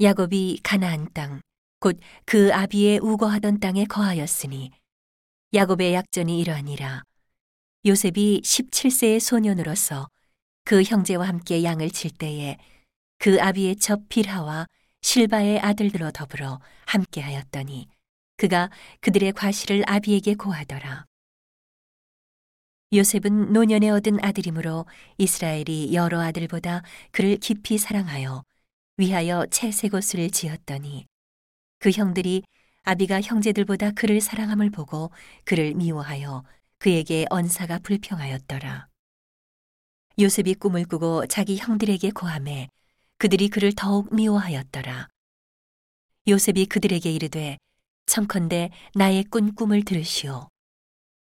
야곱이 가나안 땅, 곧 그 아비의 우거하던 땅에 거하였으니 야곱의 약전이 이러하니라. 요셉이 17세의 소년으로서 그 형제와 함께 양을 칠 때에 그 아비의 첩 빌하와 실바의 아들들로 더불어 함께하였더니 그가 그들의 과실을 아비에게 고하더라. 요셉은 노년에 얻은 아들이므로 이스라엘이 여러 아들보다 그를 깊이 사랑하여 위하여 채색 옷을 지었더니 그 형들이 아비가 형제들보다 그를 사랑함을 보고 그를 미워하여 그에게 언사가 불평하였더라. 요셉이 꿈을 꾸고 자기 형들에게 고함해 그들이 그를 더욱 미워하였더라. 요셉이 그들에게 이르되 청컨대 나의 꾼 꿈을 들으시오.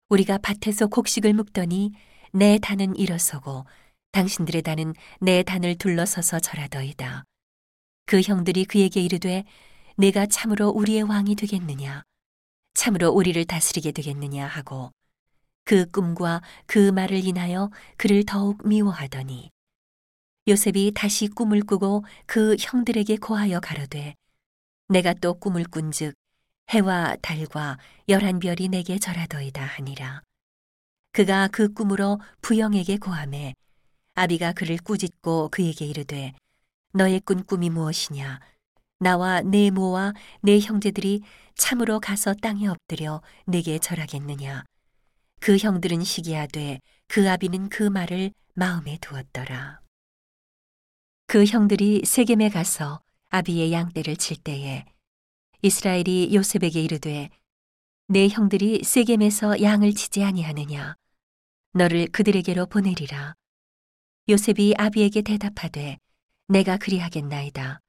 우리가 밭에서 곡식을 묵더니 내 단은 일어서고 당신들의 단은 내 단을 둘러서서 절하더이다. 그 형들이 그에게 이르되 내가 참으로 우리의 왕이 되겠느냐? 참으로 우리를 다스리게 되겠느냐? 하고 그 꿈과 그 말을 인하여 그를 더욱 미워하더니 요셉이 다시 꿈을 꾸고 그 형들에게 고하여 가로되 내가 또 꿈을 꾼즉 해와 달과 열한 별이 내게 절하더이다 하니라. 그가 그 꿈으로 부영에게 고함해 아비가 그를 꾸짖고 그에게 이르되 너의 꾼 꿈이 무엇이냐? 나와 내 모와 내 형제들이 참으로 가서 땅에 엎드려 내게 절하겠느냐? 그 형들은 시기하되 그 아비는 그 말을 마음에 두었더라. 그 형들이 세겜에 가서 아비의 양떼를 칠 때에 이스라엘이 요셉에게 이르되 내 형들이 세겜에서 양을 치지 아니하느냐 너를 그들에게로 보내리라 요셉이 아비에게 대답하되 내가 그리하겠나이다.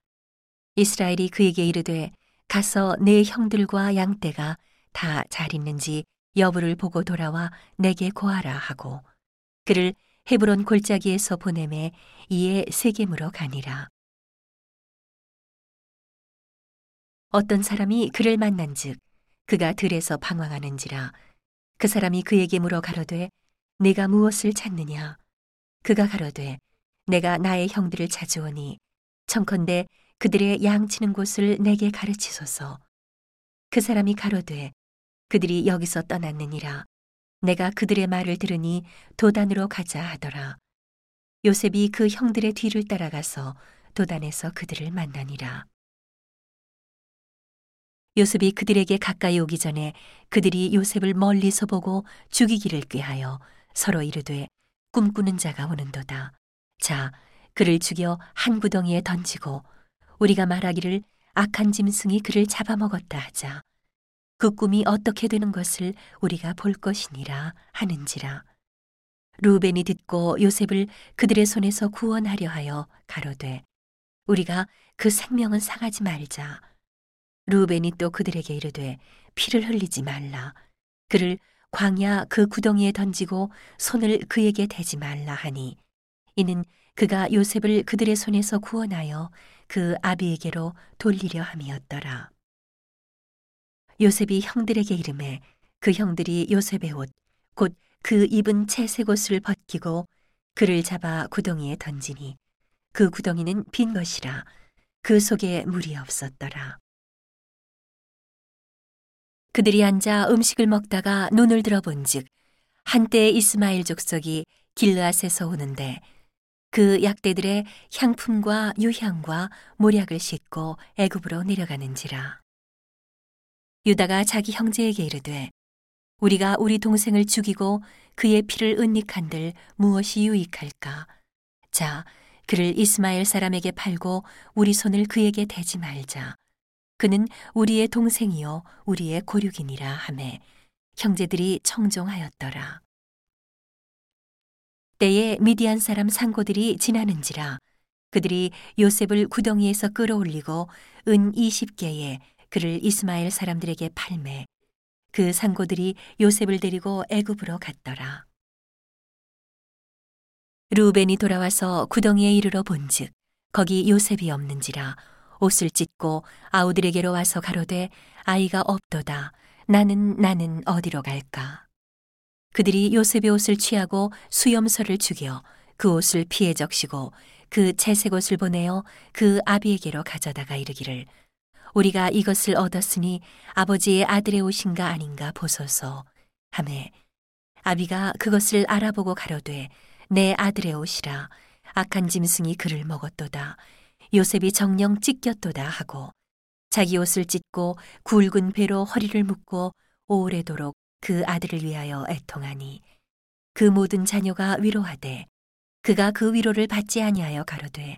이스라엘이 그에게 이르되 가서 내 형들과 양떼가 다 잘 있는지 여부를 보고 돌아와 내게 고하라 하고 그를 헤브론 골짜기에서 보내매 이에 세겜으로 가니라. 어떤 사람이 그를 만난즉 그가 들에서 방황하는지라 그 사람이 그에게 물어 가로되 내가 무엇을 찾느냐 그가 가로되 내가 나의 형들을 찾으오니 청컨대 그들의 양치는 곳을 내게 가르치소서. 그 사람이 가로되 그들이 여기서 떠났느니라. 내가 그들의 말을 들으니 도단으로 가자 하더라. 요셉이 그 형들의 뒤를 따라가서 도단에서 그들을 만나니라. 요셉이 그들에게 가까이 오기 전에 그들이 요셉을 멀리서 보고 죽이기를 꾀하여 서로 이르되 꿈꾸는 자가 오는도다. 자, 그를 죽여 한 구덩이에 던지고 우리가 말하기를 악한 짐승이 그를 잡아먹었다 하자. 그 꿈이 어떻게 되는 것을 우리가 볼 것이니라 하는지라. 루벤이 듣고 요셉을 그들의 손에서 구원하려 하여 가로되 우리가 그 생명은 상하지 말자. 루벤이 또 그들에게 이르되 피를 흘리지 말라. 그를 광야 그 구덩이에 던지고 손을 그에게 대지 말라 하니 이는 그가 요셉을 그들의 손에서 구원하여 그 아비에게로 돌리려 함이었더라. 요셉이 형들에게 이름해 그 형들이 요셉의 옷, 곧 그 입은 채색 옷을 벗기고 그를 잡아 구덩이에 던지니 그 구덩이는 빈 것이라 그 속에 물이 없었더라. 그들이 앉아 음식을 먹다가 눈을 들어본즉 한때 이스마엘 족속이 길르앗에서 오는데 그 약대들의 향품과 유향과 모략을 싣고 애굽으로 내려가는지라. 유다가 자기 형제에게 이르되 우리가 우리 동생을 죽이고 그의 피를 은닉한들 무엇이 유익할까? 자, 그를 이스마엘 사람에게 팔고 우리 손을 그에게 대지 말자. 그는 우리의 동생이요 우리의 고륙이니라 하매 형제들이 청종하였더라. 때에 미디안 사람 상고들이 지나는지라 그들이 요셉을 구덩이에서 끌어올리고 은 20개에 그를 이스마엘 사람들에게 팔매 그 상고들이 요셉을 데리고 애굽으로 갔더라. 루벤이 돌아와서 구덩이에 이르러 본즉 거기 요셉이 없는지라 옷을 찢고 아우들에게로 와서 가로되 아이가 없도다 나는 나는 어디로 갈까 그들이 요셉의 옷을 취하고 수염설을 죽여 그 옷을 피해 적시고 그 채색 옷을 보내어 그 아비에게로 가져다가 이르기를 우리가 이것을 얻었으니 아버지의 아들의 옷인가 아닌가 보소서 하매 아비가 그것을 알아보고 가로되 내 아들의 옷이라 악한 짐승이 그를 먹었도다 요셉이 정령 찢겼도다 하고 자기 옷을 찢고 굵은 배로 허리를 묶고 오래도록 그 아들을 위하여 애통하니 그 모든 자녀가 위로하되 그가 그 위로를 받지 아니하여 가로되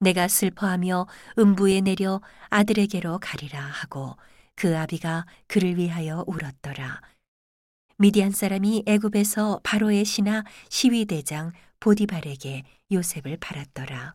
내가 슬퍼하며 음부에 내려 아들에게로 가리라 하고 그 아비가 그를 위하여 울었더라. 미디안 사람이 애굽에서 바로의 신하 시위대장 보디발에게 요셉을 팔았더라.